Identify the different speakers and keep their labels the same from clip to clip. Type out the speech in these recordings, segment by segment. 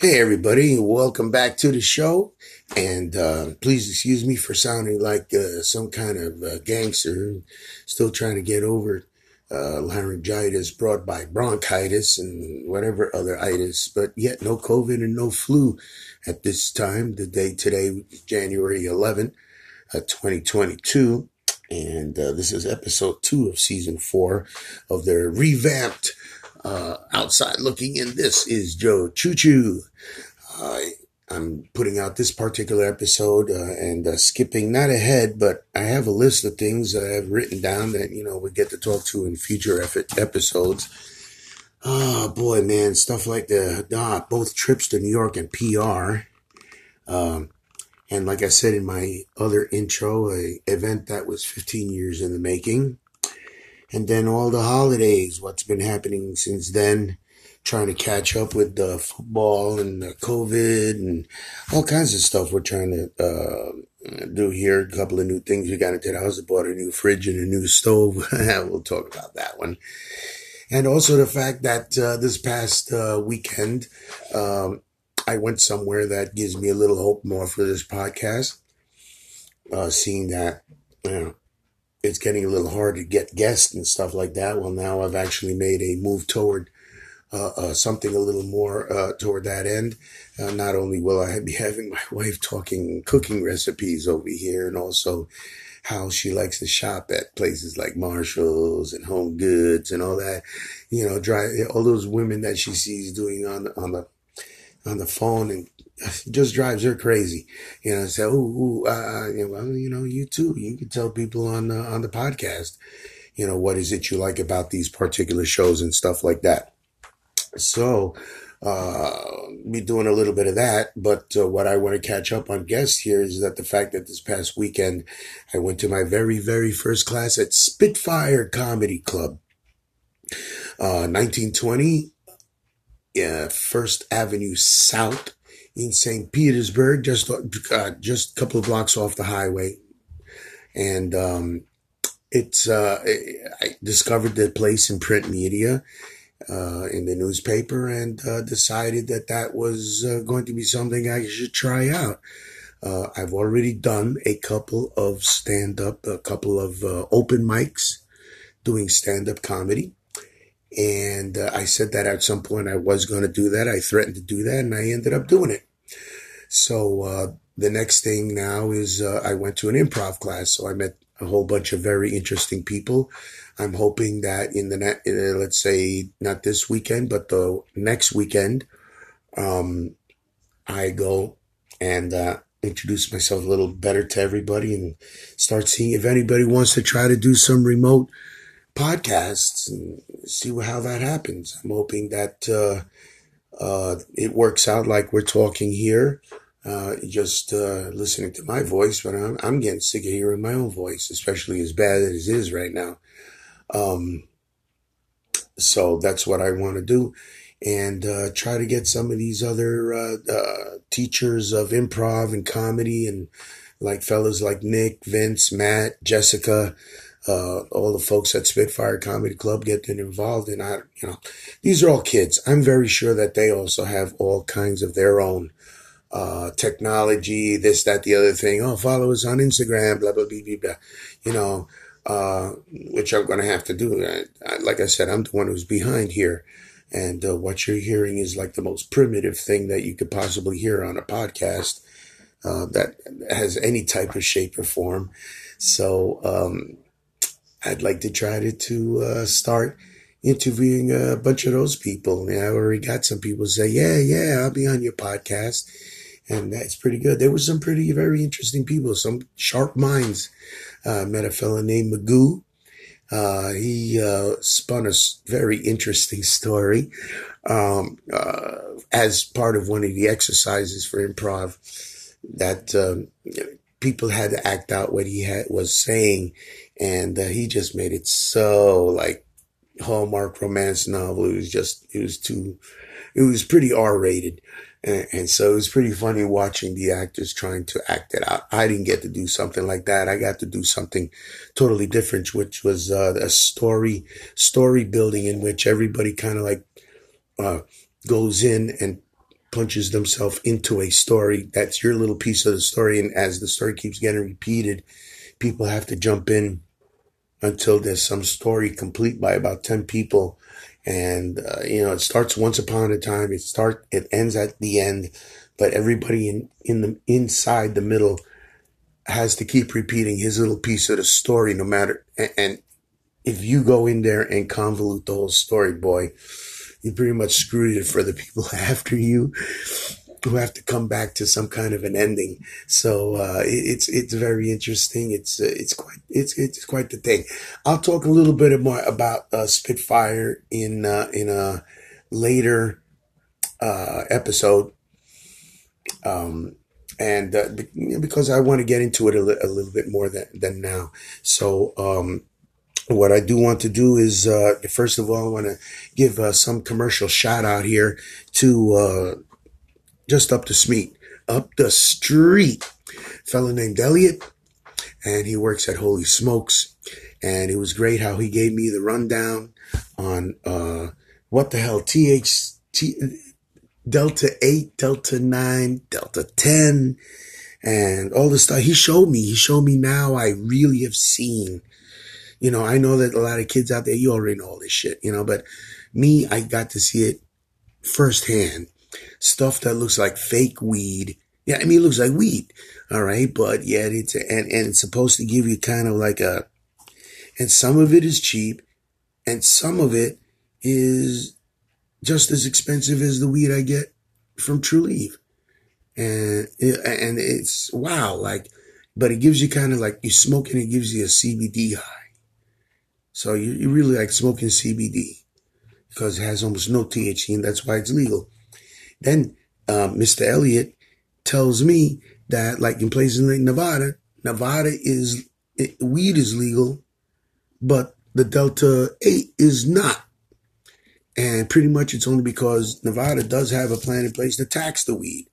Speaker 1: Hey, everybody, welcome back to the show. And uh, please excuse me for sounding like uh, some kind of uh, gangster, still trying to get over uh, laryngitis brought by bronchitis and whatever other itis, but yet no COVID and no flu at this time. The day today, January 11, uh, 2022. And uh, this is episode two of season four of their revamped uh, outside looking in. This is Joe Choo Choo. I I'm putting out this particular episode uh, and uh, skipping not ahead, but I have a list of things that I have written down that you know we get to talk to in future episodes. Oh boy, man, stuff like the ah, both trips to New York and PR. Um, and like I said in my other intro, a event that was 15 years in the making. And then all the holidays, what's been happening since then, trying to catch up with the football and the COVID and all kinds of stuff we're trying to uh, do here. A couple of new things we got into the house. I bought a new fridge and a new stove. we'll talk about that one. And also the fact that uh, this past uh, weekend, um, I went somewhere that gives me a little hope more for this podcast. Uh, seeing that, you know, it's getting a little hard to get guests and stuff like that. Well, now I've actually made a move toward uh, uh, something a little more uh, toward that end. Uh, not only will I be having my wife talking cooking recipes over here, and also how she likes to shop at places like Marshalls and Home Goods and all that. You know, drive all those women that she sees doing on on the on the phone and just drives her crazy. You know, say, "Ooh, ooh uh, well, you know, you too. You can tell people on the, on the podcast, you know, what is it you like about these particular shows and stuff like that." So, uh, be doing a little bit of that. But uh, what I want to catch up on guests here is that the fact that this past weekend I went to my very, very first class at Spitfire Comedy Club, uh, 1920, uh, First Avenue South in St. Petersburg, just uh, just a couple of blocks off the highway, and um, it's uh, I discovered the place in print media uh, in the newspaper and uh, decided that that was uh, going to be something I should try out. Uh, I've already done a couple of stand up, a couple of open mics doing stand up comedy. And uh, I said that at some point I was going to do that. I threatened to do that and I ended up doing it. So the next thing now is I went to an improv class. So I met a whole bunch of very interesting people. I'm hoping that in the net, uh, let's say not this weekend, but the next weekend, um, I go and uh, introduce myself a little better to everybody and start seeing if anybody wants to try to do some remote podcasts and see how that happens. I'm hoping that uh, uh, it works out like we're talking here uh, just uh, listening to my voice, but I'm, I'm getting sick of hearing my own voice, especially as bad as it is right now. Um, so that's what I want to do and uh, try to get some of these other uh, teachers of improv and comedy and like fellas like Nick, Vince, Matt, Jessica, uh, all the folks at Spitfire Comedy Club getting involved. And I, you know, these are all kids. I'm very sure that they also have all kinds of their own uh, technology, this, that, the other thing. Oh, follow us on Instagram, blah, blah, blah, blah, blah. You know, uh, which I'm going to have to do. I, I, like I said, I'm the one who's behind here. And uh, what you're hearing is like the most primitive thing that you could possibly hear on a podcast uh, that has any type of shape or form. So um, I'd like to try to, to uh, start interviewing a bunch of those people. I already got some people say, yeah, yeah, I'll be on your podcast and that's pretty good. There were some pretty, very interesting people, some sharp minds. Uh, met a fellow named Magoo. Uh, he uh, spun a very interesting story um, uh, as part of one of the exercises for improv that um, people had to act out what he had was saying, and uh, he just made it so like Hallmark romance novel. It was just it was too it was pretty R rated. And, and, so it was pretty funny watching the actors trying to act it out. I didn't get to do something like that. I got to do something totally different, which was uh, a story, story building in which everybody kind of like uh, goes in and punches themselves into a story. That's your little piece of the story. And as the story keeps getting repeated, people have to jump in until there's some story complete by about 10 people. And, uh, you know, it starts once upon a time. It start, it ends at the end, but everybody in, in the, inside the middle has to keep repeating his little piece of the story, no matter, and, and if you go in there and convolute the whole story, boy, you pretty much screwed it for the people after you who have to come back to some kind of an ending. So uh, it's it's very interesting. It's uh, it's quite it's it's quite the thing. I'll talk a little bit more about uh, Spitfire in uh, in a later uh, episode. Um, and uh, because I want to get into it a, li- a little bit more than, than now. So, um, what I do want to do is, uh, first of all, I want to give uh, some commercial shout out here to uh, just up the street, up the street, fellow named Elliot, and he works at Holy Smokes, and it was great how he gave me the rundown on uh, what the hell THC Delta Eight, Delta Nine, Delta Ten, and all the stuff. He showed me. He showed me now. I really have seen you know, I know that a lot of kids out there, you already know all this shit, you know, but me, I got to see it firsthand. Stuff that looks like fake weed. Yeah, I mean, it looks like weed. All right. But yet it's, and, and it's supposed to give you kind of like a, and some of it is cheap and some of it is just as expensive as the weed I get from True Trulieve. And, and it's wow. Like, but it gives you kind of like you smoke and it gives you a CBD high. So you, you really like smoking CBD because it has almost no THC and that's why it's legal. Then um, Mr. Elliott tells me that like in places like Nevada, Nevada is it, weed is legal, but the Delta 8 is not. And pretty much it's only because Nevada does have a plan in place to tax the weed.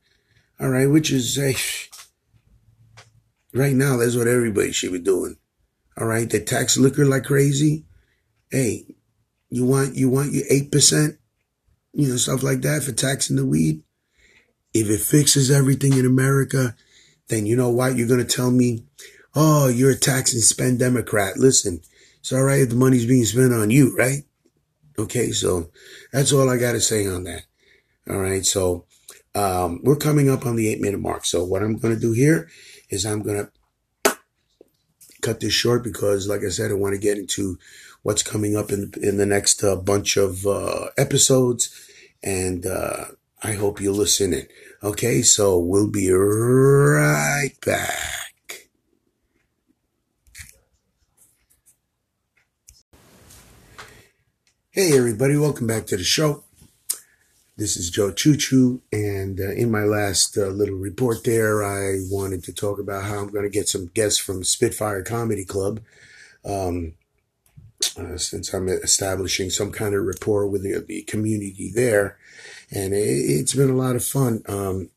Speaker 1: All right, which is a, right now, that's what everybody should be doing. All right. They tax liquor like crazy. Hey, you want, you want your 8%, you know, stuff like that for taxing the weed. If it fixes everything in America, then you know what? You're going to tell me, oh, you're a tax and spend Democrat. Listen, it's all right if the money's being spent on you, right? Okay. So that's all I got to say on that. All right. So, um, we're coming up on the eight minute mark. So what I'm going to do here is I'm going to cut this short because, like I said, I want to get into what's coming up in in the next uh, bunch of uh, episodes, and uh, I hope you listen in. Okay, so we'll be right back. Hey, everybody, welcome back to the show. This is Joe Choo Choo, and uh, in my last uh, little report there, I wanted to talk about how I'm going to get some guests from Spitfire Comedy Club, um, uh, since I'm establishing some kind of rapport with the, the community there, and it, has been a lot of fun. Um,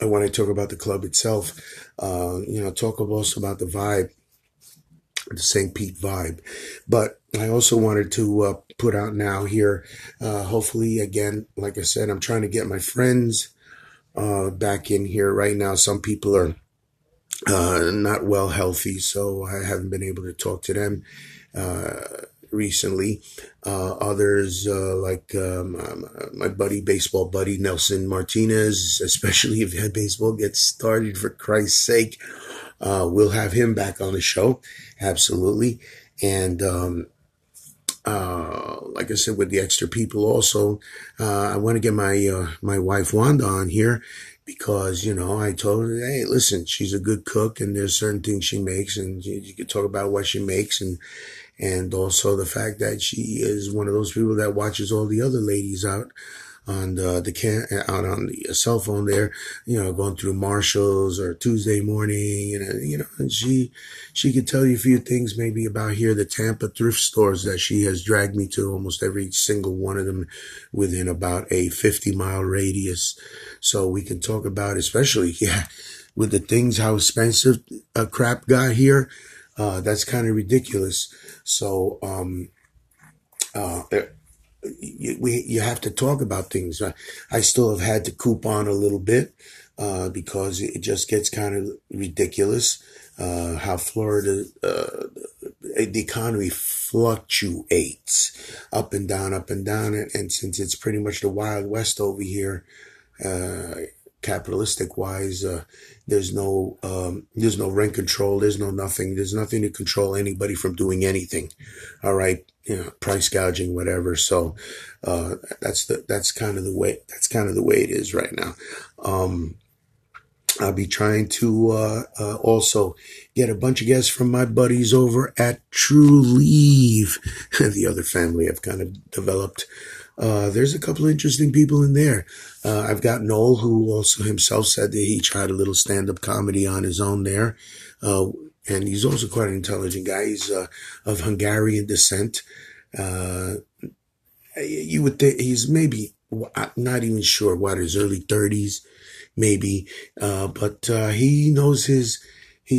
Speaker 1: I want to talk about the club itself, uh, you know, talk also about the vibe the St. Pete vibe. But I also wanted to uh, put out now here, uh, hopefully, again, like I said, I'm trying to get my friends uh, back in here right now. Some people are uh, not well healthy, so I haven't been able to talk to them uh, recently. Uh, others, uh, like um, um, my buddy, baseball buddy Nelson Martinez, especially if baseball gets started, for Christ's sake, uh, we'll have him back on the show. Absolutely. And, um, uh, like I said, with the extra people also, uh, I want to get my, uh, my wife Wanda on here because, you know, I told her, Hey, listen, she's a good cook and there's certain things she makes and you, you could talk about what she makes and, and also the fact that she is one of those people that watches all the other ladies out on the, the can out on the cell phone there, you know, going through Marshalls or Tuesday morning, and you know, and she she could tell you a few things maybe about here the Tampa thrift stores that she has dragged me to almost every single one of them within about a 50 mile radius. So we can talk about, especially yeah, with the things how expensive a crap got here. Uh, that's kind of ridiculous. So, um, uh, you, we you have to talk about things. I, I still have had to coop on a little bit uh, because it just gets kind of ridiculous uh, how Florida uh, the economy fluctuates up and down, up and down, and, and since it's pretty much the wild west over here, uh, capitalistic wise, uh, there's no um, there's no rent control. There's no nothing. There's nothing to control anybody from doing anything. All right, you know, price gouging, whatever. So uh, that's the that's kind of the way that's kind of the way it is right now. Um, I'll be trying to uh, uh, also get a bunch of guests from my buddies over at Trulieve, the other family I've kind of developed. Uh, there's a couple interesting people in there. Uh, I've got Noel, who also himself said that he tried a little stand-up comedy on his own there. Uh, and he's also quite an intelligent guy. He's uh, of Hungarian descent. you would think he's maybe not even sure what his early 30s maybe. Uh, but uh, he knows his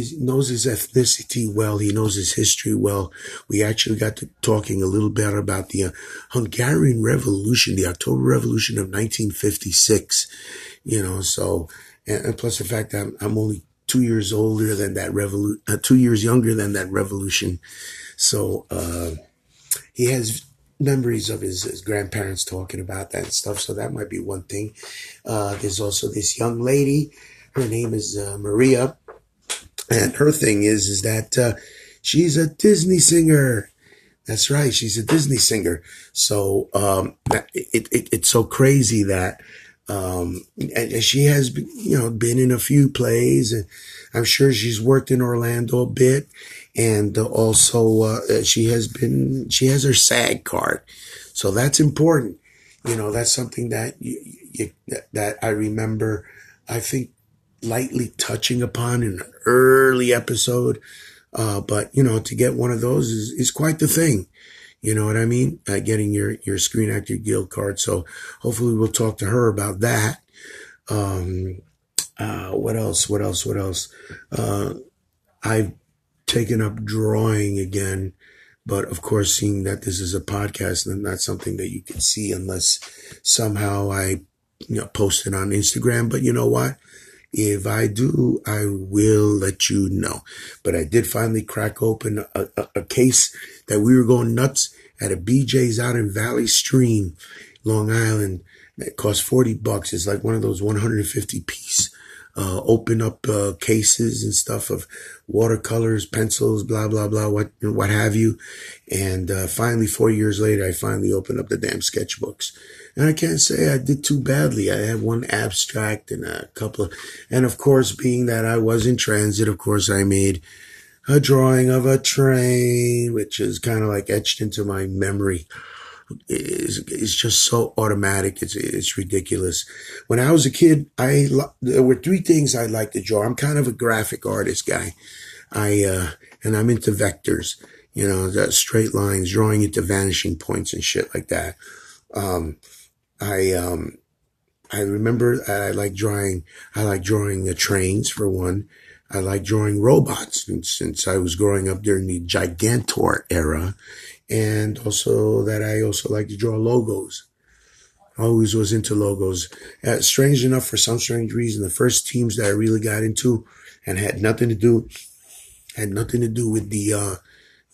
Speaker 1: he knows his ethnicity well. He knows his history well. We actually got to talking a little bit about the uh, Hungarian Revolution, the October Revolution of 1956. You know, so and, and plus the fact that I'm, I'm, only two years older than that revolution, uh, two years younger than that revolution. So uh, he has memories of his, his, grandparents talking about that and stuff. So that might be one thing. Uh, there's also this young lady. Her name is uh, Maria, and her thing is is that uh, she's a Disney singer. That's right, she's a Disney singer. So um, it, it, it's so crazy that um, and she has you know been in a few plays, and I'm sure she's worked in Orlando a bit and also uh, she has been she has her SAG card, so that's important. You know, that's something that you, you, that I remember. I think lightly touching upon in an early episode, uh, but you know, to get one of those is is quite the thing. You know what I mean? Uh, getting your your Screen Actor Guild card. So hopefully we'll talk to her about that. Um, uh, what else? What else? What else? Uh, I've taken up drawing again. But of course, seeing that this is a podcast and not something that you can see unless somehow I you know, post it on Instagram. But you know what? If I do, I will let you know. But I did finally crack open a, a, a case that we were going nuts at a BJ's out in Valley Stream, Long Island. It cost 40 bucks. It's like one of those 150 piece uh, open up uh, cases and stuff of watercolors, pencils, blah blah blah, what what have you. And uh, finally, four years later, I finally opened up the damn sketchbooks, and I can't say I did too badly. I had one abstract and a couple of, and of course, being that I was in transit, of course, I made a drawing of a train, which is kind of like etched into my memory is is just so automatic. It's it's ridiculous. When I was a kid, I there were three things I liked to draw. I'm kind of a graphic artist guy. I uh, and I'm into vectors. You know, the straight lines, drawing into vanishing points and shit like that. Um, I um, I remember I like drawing. I like drawing the trains for one. I like drawing robots since, since I was growing up during the Gigantor era and also that I also like to draw logos. I always was into logos. Uh, strange enough, for some strange reason, the first teams that I really got into and had nothing to do, had nothing to do with the, uh,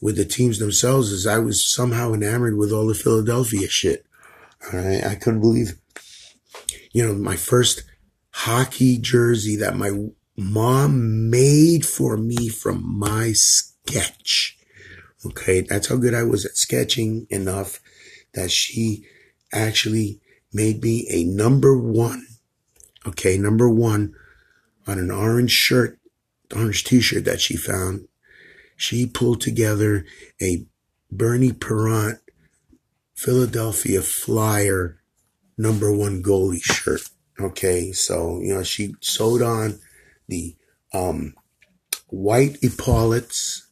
Speaker 1: with the teams themselves is I was somehow enamored with all the Philadelphia shit. All right. I couldn't believe, you know, my first hockey jersey that my mom made for me from my sketch Okay. That's how good I was at sketching enough that she actually made me a number one. Okay. Number one on an orange shirt, orange t-shirt that she found. She pulled together a Bernie Parent Philadelphia Flyer number one goalie shirt. Okay. So, you know, she sewed on the, um, white epaulets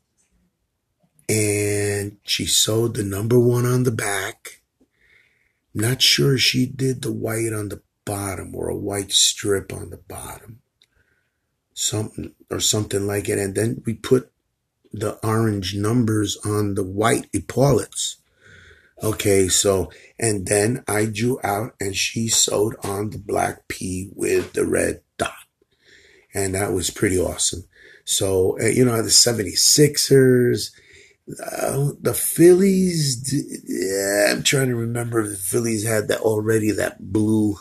Speaker 1: and she sewed the number one on the back. Not sure she did the white on the bottom or a white strip on the bottom. Something or something like it. And then we put the orange numbers on the white epaulets. Okay, so, and then I drew out and she sewed on the black P with the red dot. And that was pretty awesome. So, uh, you know, the 76ers, uh, the Phillies, yeah, I'm trying to remember if the Phillies had that already, that blue,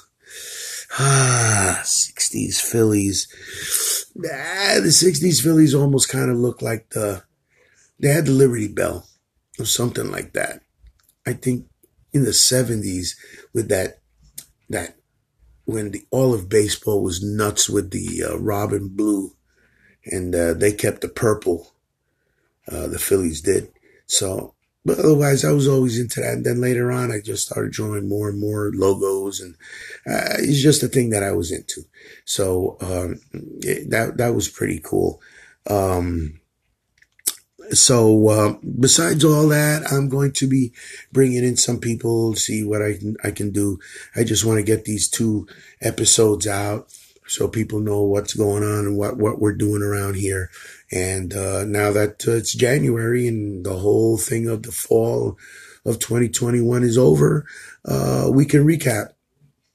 Speaker 1: ah, 60s Phillies. Ah, the 60s Phillies almost kind of looked like the, they had the Liberty Bell or something like that. I think in the 70s with that, that, when the all of baseball was nuts with the uh, Robin Blue and uh, they kept the purple. Uh, the Phillies did. So, but otherwise, I was always into that. And then later on, I just started drawing more and more logos, and uh, it's just a thing that I was into. So um, it, that that was pretty cool. Um, so uh, besides all that, I'm going to be bringing in some people, see what I can I can do. I just want to get these two episodes out so people know what's going on and what what we're doing around here. And uh, now that uh, it's January and the whole thing of the fall of 2021 is over, uh, we can recap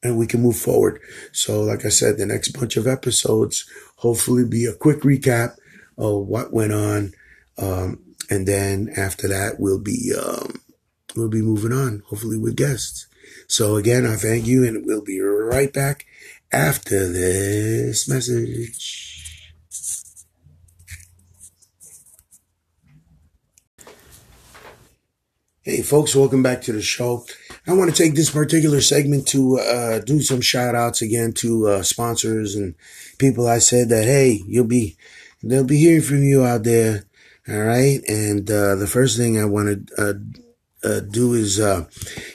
Speaker 1: and we can move forward. So, like I said, the next bunch of episodes hopefully be a quick recap of what went on um, and then after that, we'll be, um, we'll be moving on, hopefully with guests. So again, I thank you and we'll be right back after this message. Hey folks, welcome back to the show. I want to take this particular segment to uh, do some shout outs again to uh, sponsors and people I said that, hey, you'll be, they'll be hearing from you out there all right. And, uh, the first thing I want to, uh, uh, do is, uh,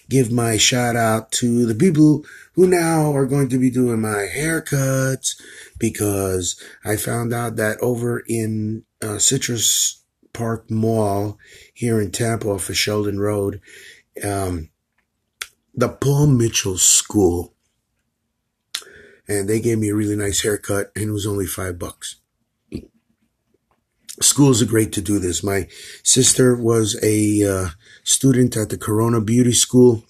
Speaker 1: give my shout out to the people who now are going to be doing my haircuts because I found out that over in, uh, Citrus Park Mall here in Tampa off of Sheldon Road, um, the Paul Mitchell School, and they gave me a really nice haircut and it was only five bucks schools are great to do this. My sister was a uh, student at the Corona Beauty School.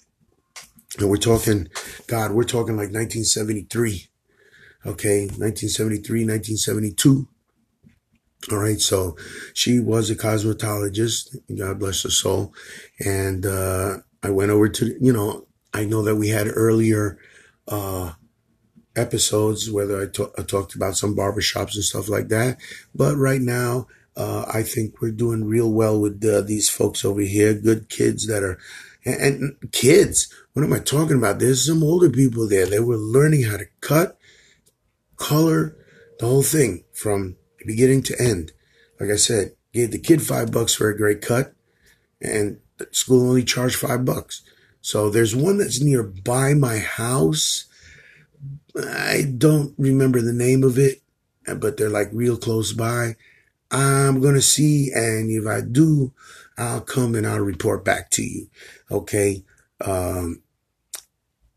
Speaker 1: And we're talking, God, we're talking like 1973. Okay, 1973, 1972. All right, so she was a cosmetologist. God bless her soul. And uh, I went over to, you know, I know that we had earlier uh, episodes, whether I, talked about some barbershops and stuff like that. But right now, uh, I think we're doing real well with uh, these folks over here. Good kids that are, and, and, kids. What am I talking about? There's some older people there. They were learning how to cut, color, the whole thing from beginning to end. Like I said, gave the kid five bucks for a great cut, and school only charged five bucks. So there's one that's nearby my house. I don't remember the name of it, but they're like real close by I'm going to see. And if I do, I'll come and I'll report back to you. Okay. Um,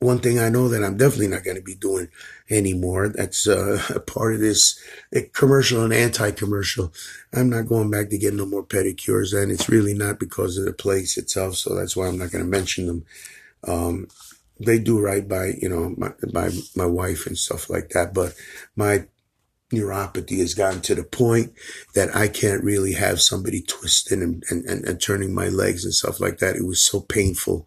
Speaker 1: one thing I know that I'm definitely not going to be doing anymore. That's uh, a part of this commercial and anti-commercial. I'm not going back to get no more pedicures, and it's really not because of the place itself. So that's why I'm not going to mention them. Um, they do right by you know my, by my wife and stuff like that, but my neuropathy has gotten to the point that I can't really have somebody twisting and, and, and, and turning my legs and stuff like that. It was so painful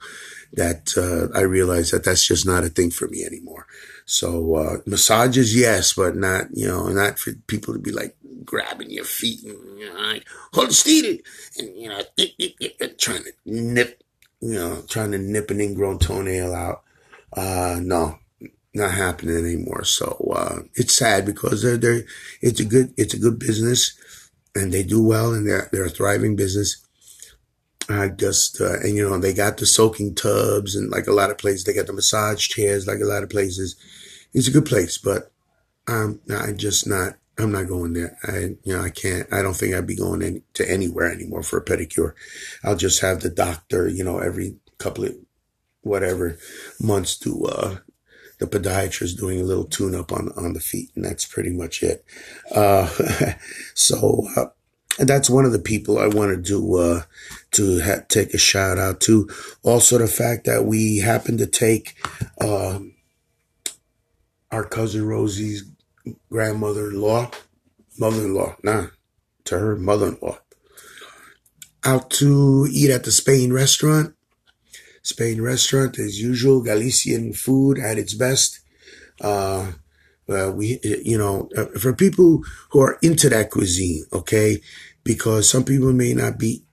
Speaker 1: that uh, I realized that that's just not a thing for me anymore. So uh, massages, yes, but not you know not for people to be like grabbing your feet and you know, like, hold still and you know trying to nip you know trying to nip an ingrown toenail out. Uh, no, not happening anymore. So uh, it's sad because they're they're it's a good it's a good business and they do well and they're they're a thriving business. I just uh, and you know they got the soaking tubs and like a lot of places they got the massage chairs like a lot of places. It's a good place, but I'm I just not. I'm not going there. I, you know, I can't, I don't think I'd be going in, to anywhere anymore for a pedicure. I'll just have the doctor, you know, every couple of whatever months to, uh, the podiatrist doing a little tune up on, on the feet, and that's pretty much it. Uh, so, uh, that's one of the people I wanted to uh, to ha- take a shout out to. Also, the fact that we happened to take uh, our cousin Rosie's grandmother-in-law, mother-in-law, nah, to her mother-in-law, out to eat at the Spain restaurant. Spain restaurant, as usual, Galician food at its best. Uh, uh, we, you know, uh, for people who are into that cuisine, okay, because some people may not be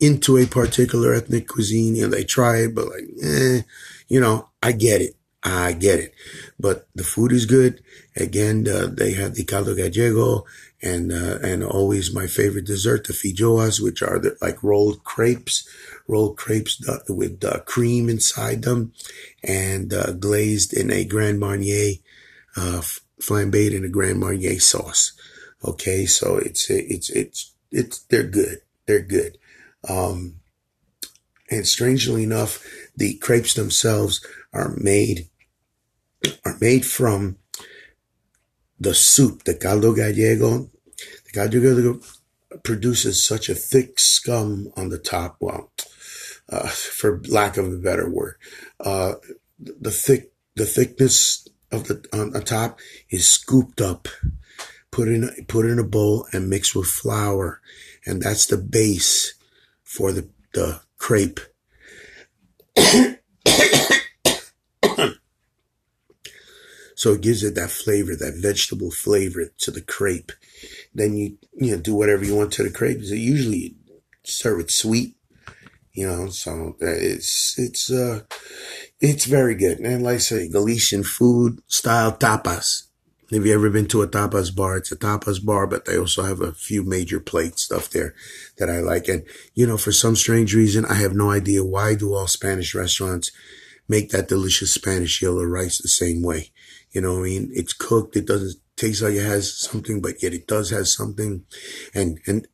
Speaker 1: into a particular ethnic cuisine and they try it, but like, eh, you know, I get it. I get it. But the food is good. Again, uh, they have the caldo gallego and, uh, and always my favorite dessert, the filloas, which are the, like rolled crepes, rolled crepes with uh, cream inside them and uh, glazed in a Grand Marnier, uh, flambéed in a Grand Marnier sauce. Okay. So it's, it's, it's, it's, they're good. They're good. Um, and strangely enough, the crepes themselves are made are made from the soup, the caldo gallego. The caldo gallego produces such a thick scum on the top. Well, uh, for lack of a better word, uh, the thick the thickness of the on the top is scooped up, put in put in a bowl and mixed with flour, and that's the base for the the crepe. So it gives it that flavor, that vegetable flavor to the crepe. Then you, you know, do whatever you want to the crepe. Usually serve it sweet, you know, so it's, it's, uh, it's very good. And like I say, Galician food style tapas. Have you ever been to a tapas bar? It's a tapas bar, but they also have a few major plate stuff there that I like. And, you know, for some strange reason, I have no idea why do all Spanish restaurants make that delicious Spanish yellow rice the same way. You know I mean? It's cooked. It doesn't taste like it has something, but yet it does have something. And, and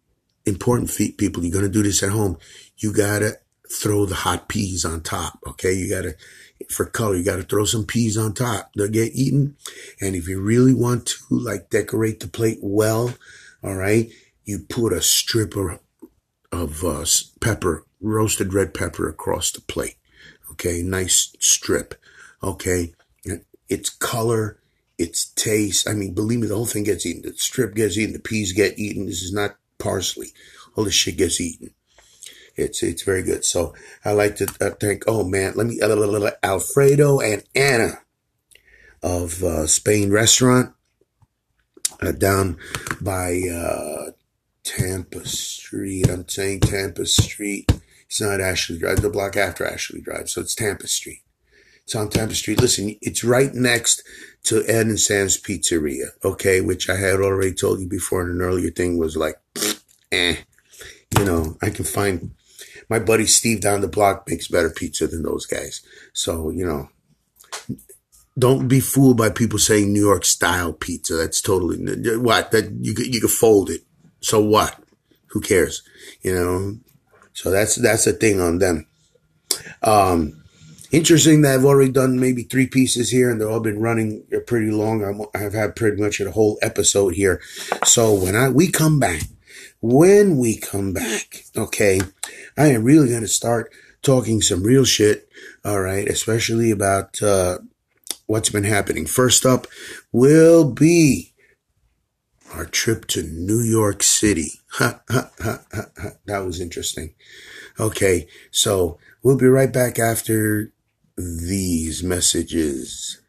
Speaker 1: important feet people, you're going to do this at home. You got to throw the hot peas on top. Okay. You got to, for color, you got to throw some peas on top. They'll get eaten. And if you really want to like decorate the plate well, all right, you put a strip of, of uh, pepper, roasted red pepper across the plate. Okay. Nice strip. Okay its color, its taste. I mean, believe me, the whole thing gets eaten. The strip gets eaten. The peas get eaten. This is not parsley. All this shit gets eaten. It's it's very good. So I like to uh, thank. Oh man, let me uh, Alfredo and Anna of uh, Spain Restaurant uh, down by uh, Tampa Street. I'm saying Tampa Street. It's not Ashley Drive. The block after Ashley Drive, so it's Tampa Street. It's on Tampa Street. Listen, it's right next to Ed and Sam's Pizzeria, okay, which I had already told you before in an earlier thing was like, eh. You know, I can find my buddy Steve down the block makes better pizza than those guys. So, you know, don't be fooled by people saying New York style pizza. That's totally what that you you could fold it. So what? Who cares? You know? So that's, that's the thing on them. Um, Interesting that I've already done maybe three pieces here and they've all been running pretty long. I'm, I've had pretty much a whole episode here. So when I, we come back, when we come back, okay, I am really going to start talking some real shit. All right. Especially about, uh, what's been happening. First up will be our trip to New York City. Ha, ha, ha, that was interesting. Okay. So we'll be right back after these messages.